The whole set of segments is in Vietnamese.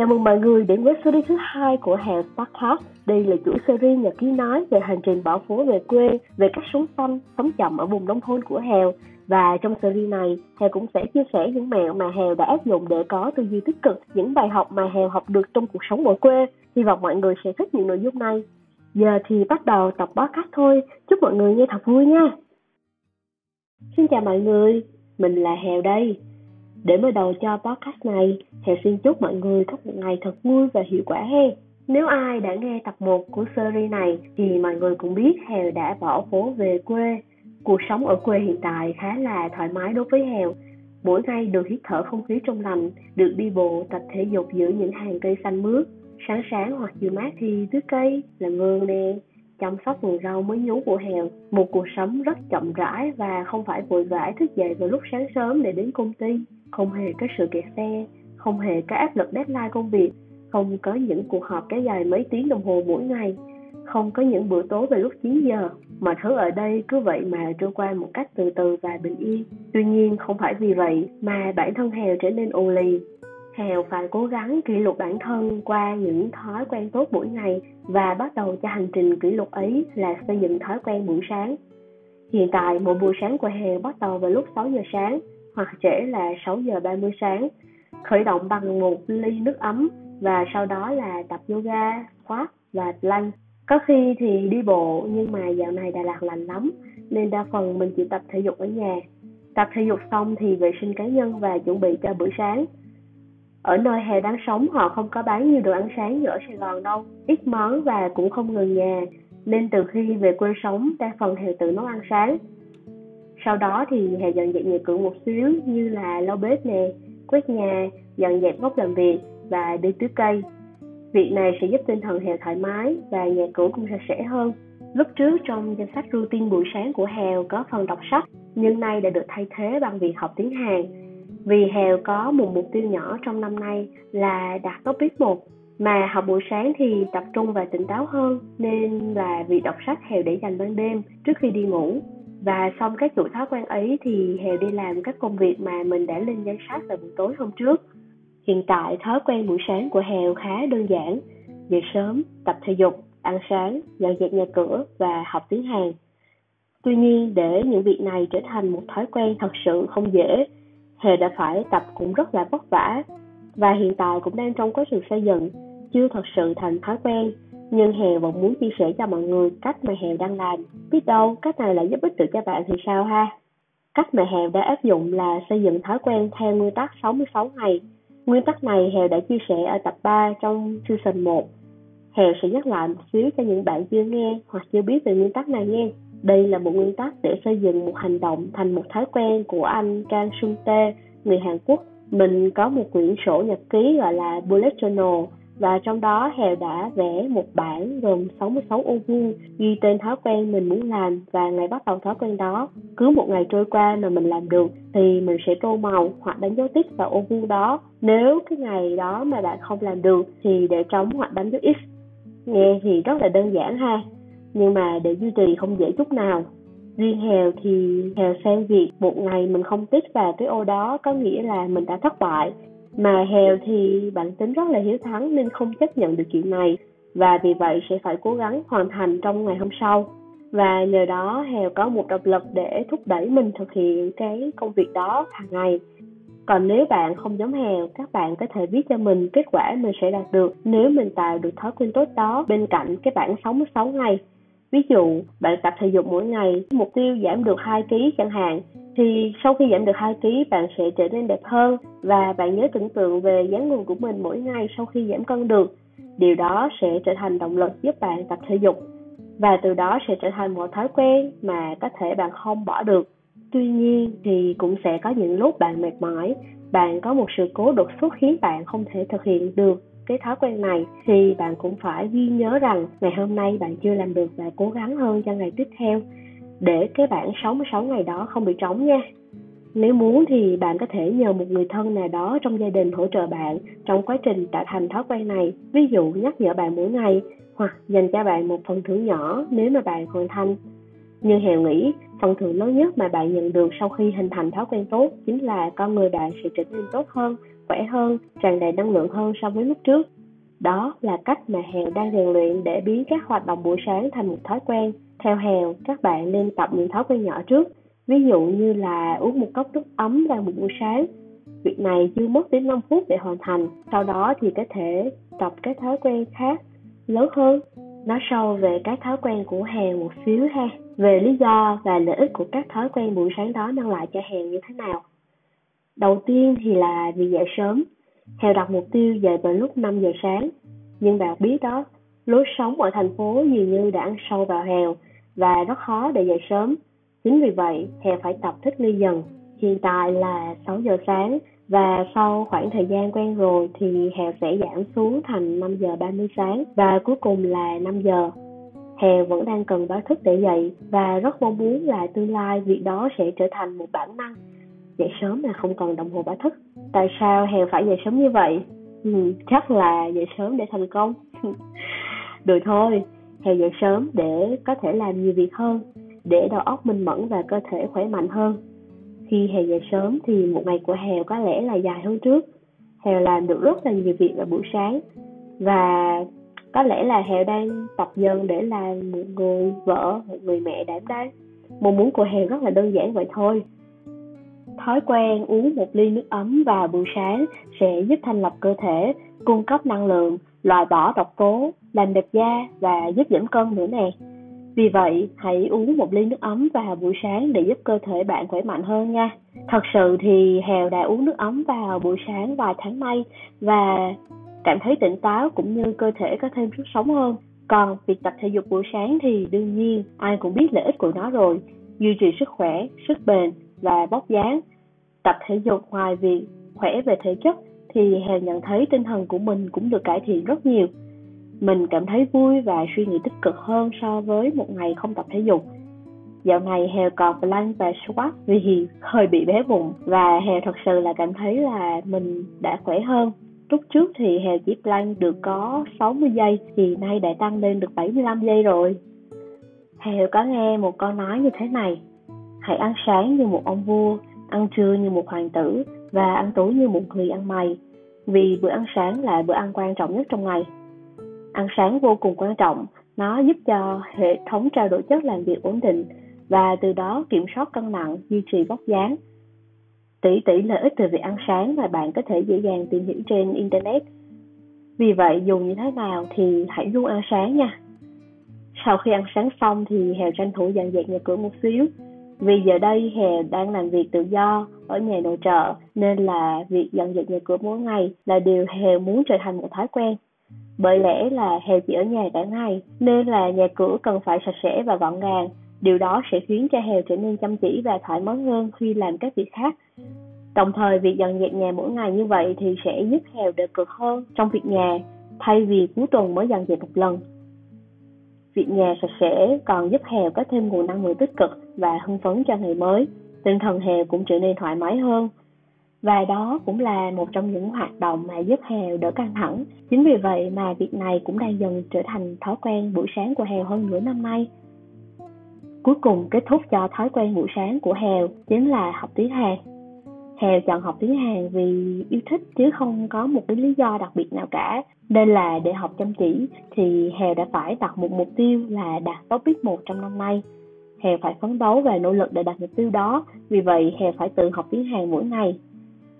Chào mừng mọi người đến với series thứ hai của Hèo Podcast. Đây là chuỗi series nhật ký nói về hành trình bỏ phố về quê, về cách sống xanh, sống chậm ở vùng nông thôn của Hèo. Và trong series này, Hèo cũng sẽ chia sẻ những mẹo mà Hèo đã áp dụng để có tư duy tích cực, những bài học mà Hèo học được trong cuộc sống ở quê. Hy vọng mọi người sẽ thích những nội dung này. Giờ thì bắt đầu tập podcast thôi. Chúc mọi người nghe thật vui nha. Xin chào mọi người, mình là Hèo đây để mở đầu cho podcast này, Hè xin chúc mọi người có một ngày thật vui và hiệu quả he. Nếu ai đã nghe tập 1 của series này thì mọi người cũng biết Hèo đã bỏ phố về quê. Cuộc sống ở quê hiện tại khá là thoải mái đối với Hèo. Mỗi ngày được hít thở không khí trong lành, được đi bộ, tập thể dục giữa những hàng cây xanh mướt. Sáng sáng hoặc chiều mát thì tưới cây, làm vườn nè, chăm sóc vườn rau mới nhú của Hèo. Một cuộc sống rất chậm rãi và không phải vội vã thức dậy vào lúc sáng sớm để đến công ty không hề có sự kẹt xe, không hề có áp lực deadline công việc, không có những cuộc họp kéo dài mấy tiếng đồng hồ mỗi ngày, không có những bữa tối về lúc 9 giờ. Mọi thứ ở đây cứ vậy mà trôi qua một cách từ từ và bình yên. Tuy nhiên, không phải vì vậy mà bản thân hèo trở nên ù lì. Hèo phải cố gắng kỷ luật bản thân qua những thói quen tốt mỗi ngày và bắt đầu cho hành trình kỷ luật ấy là xây dựng thói quen buổi sáng. Hiện tại mỗi buổi sáng của hèo bắt đầu vào lúc 6 giờ sáng hoặc trễ là 6 giờ 30 sáng. Khởi động bằng một ly nước ấm và sau đó là tập yoga, khoát và plank. Có khi thì đi bộ nhưng mà dạo này Đà Lạt lạnh lắm nên đa phần mình chỉ tập thể dục ở nhà. Tập thể dục xong thì vệ sinh cá nhân và chuẩn bị cho bữa sáng. Ở nơi hè đang sống họ không có bán nhiều đồ ăn sáng như ở Sài Gòn đâu, ít món và cũng không gần nhà, nên từ khi về quê sống đa phần đều tự nấu ăn sáng sau đó thì Hà dọn dẹp nhà cửa một xíu như là lau bếp nè, quét nhà, dọn dẹp góc làm việc và đi tưới cây. Việc này sẽ giúp tinh thần Hèo thoải mái và nhà cửa cũng sạch sẽ hơn. Lúc trước trong danh sách routine buổi sáng của Hèo có phần đọc sách, nhưng nay đã được thay thế bằng việc học tiếng Hàn. Vì Hèo có một mục tiêu nhỏ trong năm nay là đạt topic 1 mà học buổi sáng thì tập trung và tỉnh táo hơn nên là việc đọc sách Hèo để dành ban đêm trước khi đi ngủ và xong các chuỗi thói quen ấy thì Hèo đi làm các công việc mà mình đã lên danh sách vào buổi tối hôm trước. Hiện tại thói quen buổi sáng của Hèo khá đơn giản, dậy sớm, tập thể dục, ăn sáng, dọn dẹp nhà cửa và học tiếng Hàn. Tuy nhiên để những việc này trở thành một thói quen thật sự không dễ, Hèo đã phải tập cũng rất là vất vả và hiện tại cũng đang trong quá trình xây dựng, chưa thật sự thành thói quen nhưng Hèo vẫn muốn chia sẻ cho mọi người cách mà Hèo đang làm. Biết đâu cách này lại giúp ích được cho bạn thì sao ha? Cách mà Hèo đã áp dụng là xây dựng thói quen theo nguyên tắc 66 ngày. Nguyên tắc này Hèo đã chia sẻ ở tập 3 trong season 1. Hèo sẽ nhắc lại một xíu cho những bạn chưa nghe hoặc chưa biết về nguyên tắc này nghe. Đây là một nguyên tắc để xây dựng một hành động thành một thói quen của anh Kang Sung Tae, người Hàn Quốc. Mình có một quyển sổ nhật ký gọi là Bullet Journal và trong đó Hèo đã vẽ một bản gồm 66 ô vuông ghi tên thói quen mình muốn làm và ngày bắt đầu thói quen đó. Cứ một ngày trôi qua mà mình làm được thì mình sẽ tô màu hoặc đánh dấu tích vào ô vuông đó. Nếu cái ngày đó mà bạn không làm được thì để trống hoặc đánh dấu X. Nghe thì rất là đơn giản ha, nhưng mà để duy trì không dễ chút nào. Riêng Hèo thì Hèo xem việc một ngày mình không tích vào cái ô đó có nghĩa là mình đã thất bại mà Hèo thì bản tính rất là hiếu thắng nên không chấp nhận được chuyện này và vì vậy sẽ phải cố gắng hoàn thành trong ngày hôm sau. Và nhờ đó Hèo có một động lực để thúc đẩy mình thực hiện cái công việc đó hàng ngày. Còn nếu bạn không giống Hèo, các bạn có thể viết cho mình kết quả mình sẽ đạt được nếu mình tạo được thói quen tốt đó bên cạnh cái bảng 66 ngày. Ví dụ, bạn tập thể dục mỗi ngày, mục tiêu giảm được 2 kg chẳng hạn, thì sau khi giảm được 2 kg bạn sẽ trở nên đẹp hơn và bạn nhớ tưởng tượng về dáng người của mình mỗi ngày sau khi giảm cân được. Điều đó sẽ trở thành động lực giúp bạn tập thể dục và từ đó sẽ trở thành một thói quen mà có thể bạn không bỏ được. Tuy nhiên thì cũng sẽ có những lúc bạn mệt mỏi, bạn có một sự cố đột xuất khiến bạn không thể thực hiện được cái thói quen này thì bạn cũng phải ghi nhớ rằng ngày hôm nay bạn chưa làm được và cố gắng hơn cho ngày tiếp theo để cái bản 66 ngày đó không bị trống nha. Nếu muốn thì bạn có thể nhờ một người thân nào đó trong gia đình hỗ trợ bạn trong quá trình tạo thành thói quen này. Ví dụ nhắc nhở bạn mỗi ngày hoặc dành cho bạn một phần thưởng nhỏ nếu mà bạn hoàn thành. như Hèo nghĩ, phần thưởng lớn nhất mà bạn nhận được sau khi hình thành thói quen tốt chính là con người bạn sẽ trở nên tốt hơn, khỏe hơn, tràn đầy năng lượng hơn so với lúc trước. Đó là cách mà Hèo đang rèn luyện để biến các hoạt động buổi sáng thành một thói quen. Theo Hèo, các bạn nên tập những thói quen nhỏ trước, ví dụ như là uống một cốc nước ấm vào một buổi sáng. Việc này chưa mất đến 5 phút để hoàn thành, sau đó thì có thể tập các thói quen khác lớn hơn. Nói sâu về các thói quen của Hèo một xíu ha, về lý do và lợi ích của các thói quen buổi sáng đó mang lại cho Hèo như thế nào. Đầu tiên thì là vì dậy sớm. Hèo đặt mục tiêu dậy vào lúc 5 giờ sáng. Nhưng bạn biết đó, lối sống ở thành phố dường như đã ăn sâu vào Hèo và rất khó để dậy sớm. Chính vì vậy, Hèo phải tập thích nghi dần. Hiện tại là 6 giờ sáng và sau khoảng thời gian quen rồi thì Hèo sẽ giảm xuống thành 5 giờ 30 sáng và cuối cùng là 5 giờ. Hèo vẫn đang cần báo thức để dậy và rất mong muốn là tương lai việc đó sẽ trở thành một bản năng. Dậy sớm là không cần đồng hồ báo thức. Tại sao Hèo phải dậy sớm như vậy? Ừ, chắc là dậy sớm để thành công. Được thôi, Hèo dậy sớm để có thể làm nhiều việc hơn, để đầu óc minh mẫn và cơ thể khỏe mạnh hơn khi Hèo dậy sớm thì một ngày của Hèo có lẽ là dài hơn trước. Hèo làm được rất là nhiều việc vào buổi sáng và có lẽ là Hèo đang tập dần để làm một người vợ, một người mẹ đảm đang. Mong muốn của Hèo rất là đơn giản vậy thôi. Thói quen uống một ly nước ấm vào buổi sáng sẽ giúp thanh lọc cơ thể, cung cấp năng lượng, loại bỏ độc tố, làm đẹp da và giúp giảm cân nữa nè. Vì vậy, hãy uống một ly nước ấm vào buổi sáng để giúp cơ thể bạn khỏe mạnh hơn nha. Thật sự thì Hèo đã uống nước ấm vào buổi sáng vài tháng nay và cảm thấy tỉnh táo cũng như cơ thể có thêm sức sống hơn. Còn việc tập thể dục buổi sáng thì đương nhiên ai cũng biết lợi ích của nó rồi. Duy trì sức khỏe, sức bền và bóc dáng. Tập thể dục ngoài việc khỏe về thể chất thì Hèn nhận thấy tinh thần của mình cũng được cải thiện rất nhiều mình cảm thấy vui và suy nghĩ tích cực hơn so với một ngày không tập thể dục. Dạo này Hèo còn plank và squat vì hơi bị bé bụng và Hèo thật sự là cảm thấy là mình đã khỏe hơn. Lúc trước thì Hèo chỉ plank được có 60 giây thì nay đã tăng lên được 75 giây rồi. Hèo có nghe một câu nói như thế này Hãy ăn sáng như một ông vua, ăn trưa như một hoàng tử và ăn tối như một người ăn mày vì bữa ăn sáng là bữa ăn quan trọng nhất trong ngày. Ăn sáng vô cùng quan trọng, nó giúp cho hệ thống trao đổi chất làm việc ổn định và từ đó kiểm soát cân nặng, duy trì vóc dáng. Tỷ tỷ lợi ích từ việc ăn sáng mà bạn có thể dễ dàng tìm hiểu trên Internet. Vì vậy, dù như thế nào thì hãy luôn ăn sáng nha. Sau khi ăn sáng xong thì Hèo tranh thủ dọn dẹp nhà cửa một xíu. Vì giờ đây hè đang làm việc tự do ở nhà nội trợ, nên là việc dọn dẹp nhà cửa mỗi ngày là điều hè muốn trở thành một thói quen bởi lẽ là hè chỉ ở nhà cả ngày, nên là nhà cửa cần phải sạch sẽ và gọn gàng. Điều đó sẽ khiến cho hè trở nên chăm chỉ và thoải mái hơn khi làm các việc khác. Đồng thời, việc dọn dẹp nhà mỗi ngày như vậy thì sẽ giúp Hèo đỡ cực hơn trong việc nhà, thay vì cuối tuần mới dọn dẹp một lần. Việc nhà sạch sẽ còn giúp Hèo có thêm nguồn năng lượng tích cực và hưng phấn cho ngày mới. Tinh thần Hèo cũng trở nên thoải mái hơn và đó cũng là một trong những hoạt động mà giúp Hèo đỡ căng thẳng. Chính vì vậy mà việc này cũng đang dần trở thành thói quen buổi sáng của Hèo hơn nửa năm nay. Cuối cùng kết thúc cho thói quen buổi sáng của Hèo chính là học tiếng Hàn. Hèo chọn học tiếng Hàn vì yêu thích chứ không có một cái lý do đặc biệt nào cả. Nên là để học chăm chỉ thì Hèo đã phải đặt một mục tiêu là đạt topic 1 trong năm nay. Hèo phải phấn đấu và nỗ lực để đạt mục tiêu đó, vì vậy Hèo phải tự học tiếng Hàn mỗi ngày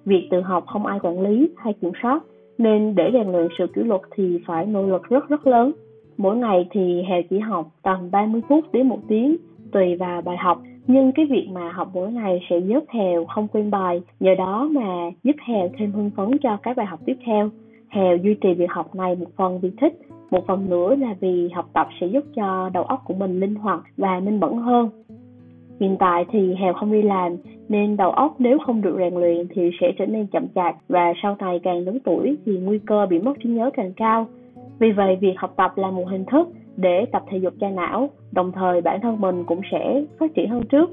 Việc tự học không ai quản lý hay kiểm soát, nên để rèn luyện sự kỷ luật thì phải nỗ lực rất rất lớn. Mỗi ngày thì Hèo chỉ học tầm 30 phút đến một tiếng, tùy vào bài học. Nhưng cái việc mà học mỗi ngày sẽ giúp Hèo không quên bài, nhờ đó mà giúp Hèo thêm hưng phấn cho các bài học tiếp theo. Hèo duy trì việc học này một phần vì thích, một phần nữa là vì học tập sẽ giúp cho đầu óc của mình linh hoạt và minh mẫn hơn. Hiện tại thì Hèo không đi làm nên đầu óc nếu không được rèn luyện thì sẽ trở nên chậm chạp và sau này càng lớn tuổi thì nguy cơ bị mất trí nhớ càng cao. Vì vậy việc học tập là một hình thức để tập thể dục cho não, đồng thời bản thân mình cũng sẽ phát triển hơn trước.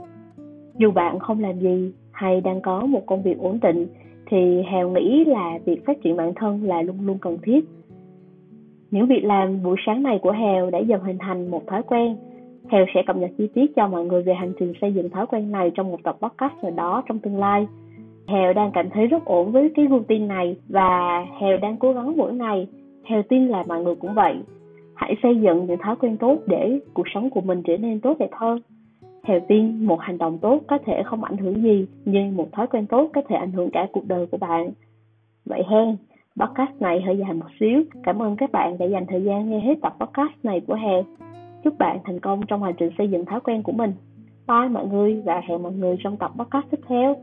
Dù bạn không làm gì hay đang có một công việc ổn định thì Hèo nghĩ là việc phát triển bản thân là luôn luôn cần thiết. Những việc làm buổi sáng này của Hèo đã dần hình thành một thói quen Hèo sẽ cập nhật chi tiết cho mọi người về hành trình xây dựng thói quen này trong một tập podcast nào đó trong tương lai. Hèo đang cảm thấy rất ổn với cái routine này và Hèo đang cố gắng mỗi ngày. Hèo tin là mọi người cũng vậy. Hãy xây dựng những thói quen tốt để cuộc sống của mình trở nên tốt đẹp hơn. Theo Tiên, một hành động tốt có thể không ảnh hưởng gì, nhưng một thói quen tốt có thể ảnh hưởng cả cuộc đời của bạn. Vậy hen, podcast này hơi dài một xíu. Cảm ơn các bạn đã dành thời gian nghe hết tập podcast này của Hè. Chúc bạn thành công trong hành trình xây dựng thói quen của mình. Bye mọi người và hẹn mọi người trong tập podcast tiếp theo.